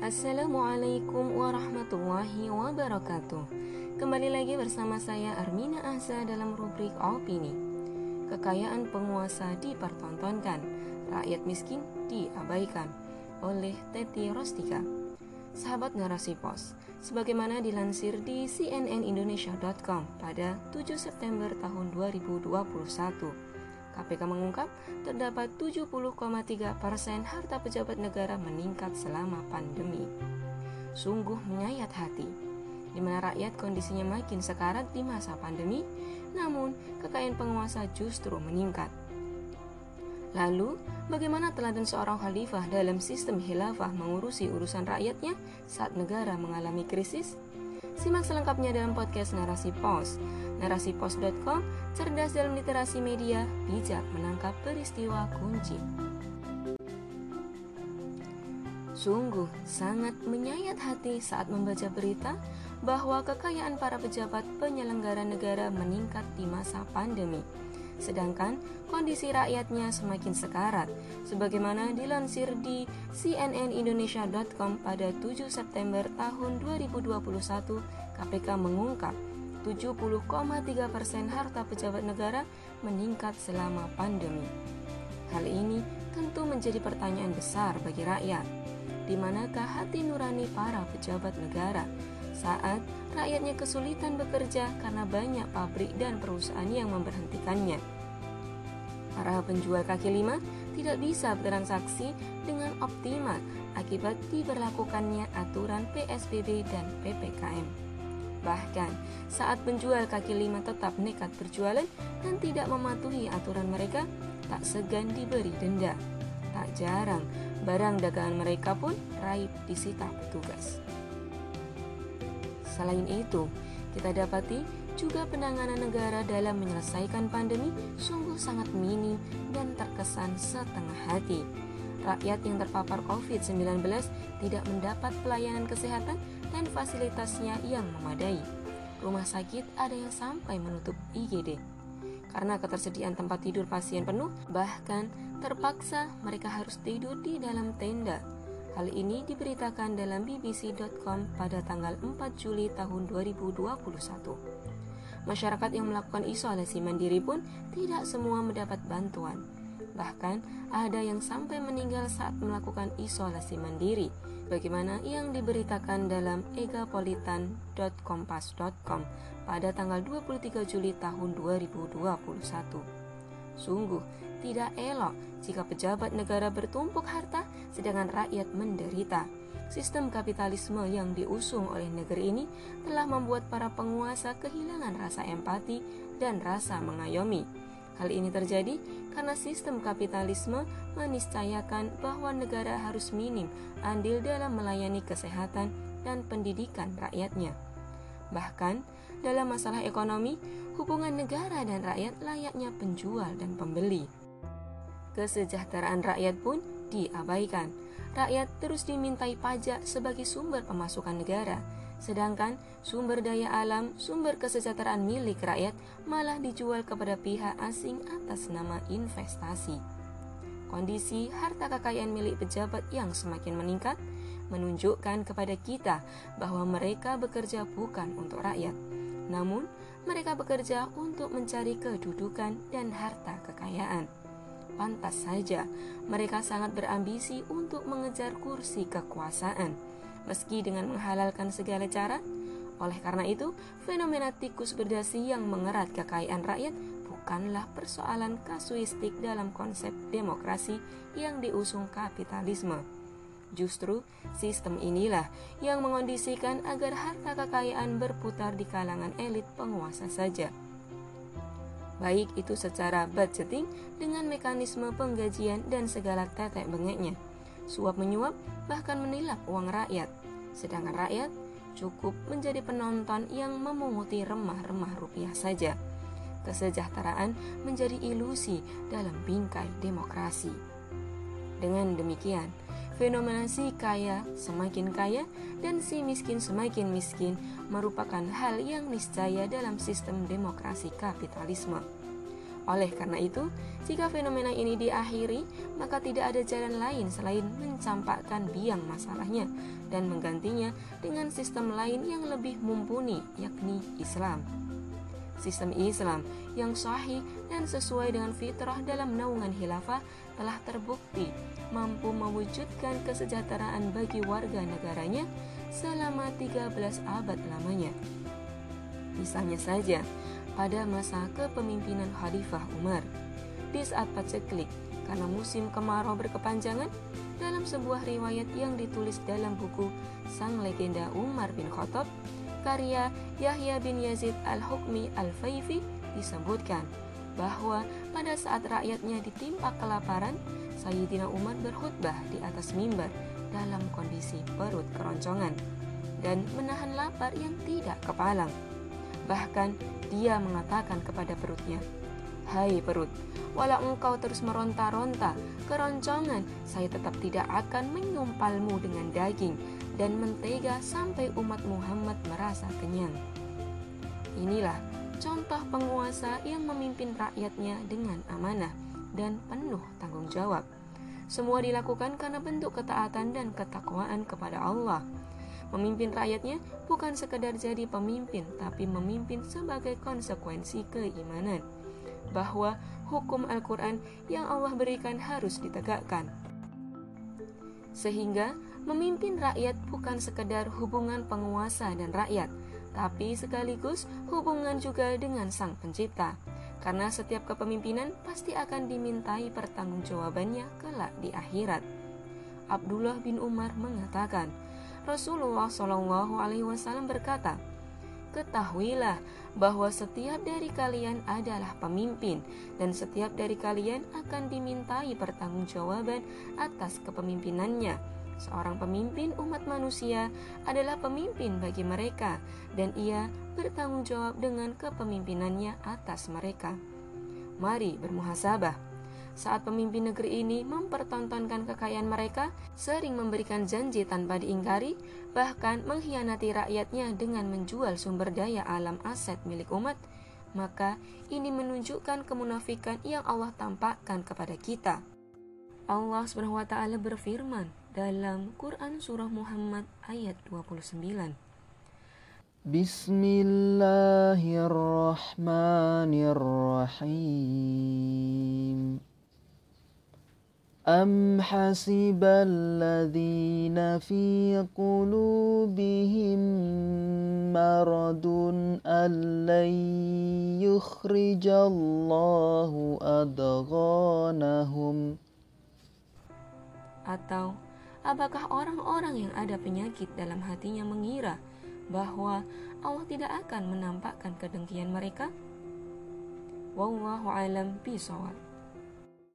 Assalamualaikum warahmatullahi wabarakatuh. Kembali lagi bersama saya Armina Asa dalam rubrik Opini. Kekayaan penguasa dipertontonkan Rakyat miskin diabaikan Oleh Teti Rostika. Sahabat Narasi Pos Sebagaimana dilansir di cnnindonesia.com pada 7 September tahun 2021 KPK mengungkap terdapat 70,3 persen harta pejabat negara meningkat selama pandemi. Sungguh menyayat hati, di mana rakyat kondisinya makin sekarat di masa pandemi, namun kekayaan penguasa justru meningkat. Lalu, bagaimana teladan seorang khalifah dalam sistem khilafah mengurusi urusan rakyatnya saat negara mengalami krisis? Simak selengkapnya dalam podcast Narasi Pos. Narasipos.com, cerdas dalam literasi media, bijak menangkap peristiwa kunci. Sungguh sangat menyayat hati saat membaca berita bahwa kekayaan para pejabat penyelenggara negara meningkat di masa pandemi sedangkan kondisi rakyatnya semakin sekarat, sebagaimana dilansir di cnnindonesia.com pada 7 September tahun 2021, KPK mengungkap 70,3 persen harta pejabat negara meningkat selama pandemi. Hal ini tentu menjadi pertanyaan besar bagi rakyat. Di manakah hati nurani para pejabat negara saat rakyatnya kesulitan bekerja karena banyak pabrik dan perusahaan yang memberhentikannya. Para penjual kaki lima tidak bisa bertransaksi dengan optimal akibat diberlakukannya aturan PSBB dan PPKM. Bahkan, saat penjual kaki lima tetap nekat berjualan dan tidak mematuhi aturan mereka, tak segan diberi denda. Tak jarang, barang dagangan mereka pun raib disita petugas. Selain itu, kita dapati juga penanganan negara dalam menyelesaikan pandemi sungguh sangat minim dan terkesan setengah hati. Rakyat yang terpapar COVID-19 tidak mendapat pelayanan kesehatan dan fasilitasnya yang memadai. Rumah sakit ada yang sampai menutup IGD. Karena ketersediaan tempat tidur pasien penuh, bahkan terpaksa mereka harus tidur di dalam tenda Hal ini diberitakan dalam bbc.com pada tanggal 4 Juli tahun 2021. Masyarakat yang melakukan isolasi mandiri pun tidak semua mendapat bantuan. Bahkan ada yang sampai meninggal saat melakukan isolasi mandiri. Bagaimana yang diberitakan dalam egapolitan.kompas.com pada tanggal 23 Juli tahun 2021. Sungguh tidak elok jika pejabat negara bertumpuk harta sedangkan rakyat menderita. Sistem kapitalisme yang diusung oleh negeri ini telah membuat para penguasa kehilangan rasa empati dan rasa mengayomi. Hal ini terjadi karena sistem kapitalisme meniscayakan bahwa negara harus minim andil dalam melayani kesehatan dan pendidikan rakyatnya. Bahkan, dalam masalah ekonomi, hubungan negara dan rakyat layaknya penjual dan pembeli. Kesejahteraan rakyat pun diabaikan. Rakyat terus dimintai pajak sebagai sumber pemasukan negara, sedangkan sumber daya alam, sumber kesejahteraan milik rakyat malah dijual kepada pihak asing atas nama investasi. Kondisi harta kekayaan milik pejabat yang semakin meningkat menunjukkan kepada kita bahwa mereka bekerja bukan untuk rakyat, namun, mereka bekerja untuk mencari kedudukan dan harta kekayaan. Pantas saja, mereka sangat berambisi untuk mengejar kursi kekuasaan, meski dengan menghalalkan segala cara. Oleh karena itu, fenomena tikus berdasi yang mengerat kekayaan rakyat bukanlah persoalan kasuistik dalam konsep demokrasi yang diusung kapitalisme Justru sistem inilah yang mengondisikan agar harta kekayaan berputar di kalangan elit penguasa saja. Baik itu secara budgeting dengan mekanisme penggajian dan segala tetek bengeknya. Suap menyuap bahkan menilap uang rakyat. Sedangkan rakyat cukup menjadi penonton yang memunguti remah-remah rupiah saja. Kesejahteraan menjadi ilusi dalam bingkai demokrasi. Dengan demikian, Fenomena si kaya semakin kaya dan si miskin semakin miskin merupakan hal yang niscaya dalam sistem demokrasi kapitalisme. Oleh karena itu, jika fenomena ini diakhiri, maka tidak ada jalan lain selain mencampakkan biang masalahnya dan menggantinya dengan sistem lain yang lebih mumpuni, yakni Islam. Sistem Islam yang sahih dan sesuai dengan fitrah dalam naungan khilafah telah terbukti mampu mewujudkan kesejahteraan bagi warga negaranya selama 13 abad lamanya. Misalnya saja, pada masa kepemimpinan Khalifah Umar. Di saat paceklik karena musim kemarau berkepanjangan, dalam sebuah riwayat yang ditulis dalam buku Sang Legenda Umar bin Khattab, karya Yahya bin Yazid al-Hukmi al-Faifi disebutkan bahwa pada saat rakyatnya ditimpa kelaparan, Sayyidina Umar berkhutbah di atas mimbar dalam kondisi perut keroncongan dan menahan lapar yang tidak kepalang. Bahkan dia mengatakan kepada perutnya, Hai perut, walau engkau terus meronta-ronta, keroncongan, saya tetap tidak akan menyumpalmu dengan daging dan mentega sampai umat Muhammad merasa kenyang. Inilah contoh penguasa yang memimpin rakyatnya dengan amanah dan penuh tanggung jawab. Semua dilakukan karena bentuk ketaatan dan ketakwaan kepada Allah Memimpin rakyatnya bukan sekedar jadi pemimpin, tapi memimpin sebagai konsekuensi keimanan bahwa hukum Al-Quran yang Allah berikan harus ditegakkan. Sehingga memimpin rakyat bukan sekedar hubungan penguasa dan rakyat, tapi sekaligus hubungan juga dengan Sang Pencipta. Karena setiap kepemimpinan pasti akan dimintai pertanggungjawabannya kelak di akhirat. Abdullah bin Umar mengatakan, Rasulullah Shallallahu Alaihi Wasallam berkata, Ketahuilah bahwa setiap dari kalian adalah pemimpin, dan setiap dari kalian akan dimintai pertanggungjawaban atas kepemimpinannya. Seorang pemimpin umat manusia adalah pemimpin bagi mereka, dan ia bertanggung jawab dengan kepemimpinannya atas mereka. Mari bermuhasabah saat pemimpin negeri ini mempertontonkan kekayaan mereka, sering memberikan janji tanpa diingkari, bahkan mengkhianati rakyatnya dengan menjual sumber daya alam aset milik umat, maka ini menunjukkan kemunafikan yang Allah tampakkan kepada kita. Allah SWT berfirman dalam Quran Surah Muhammad ayat 29. Bismillahirrahmanirrahim. أم حسب الذين في قلوبهم مرض أن لن يخرج الله أضغانهم Atau apakah orang-orang yang ada penyakit dalam hatinya mengira bahwa Allah tidak akan menampakkan kedengkian mereka? Wallahu alam bisawab.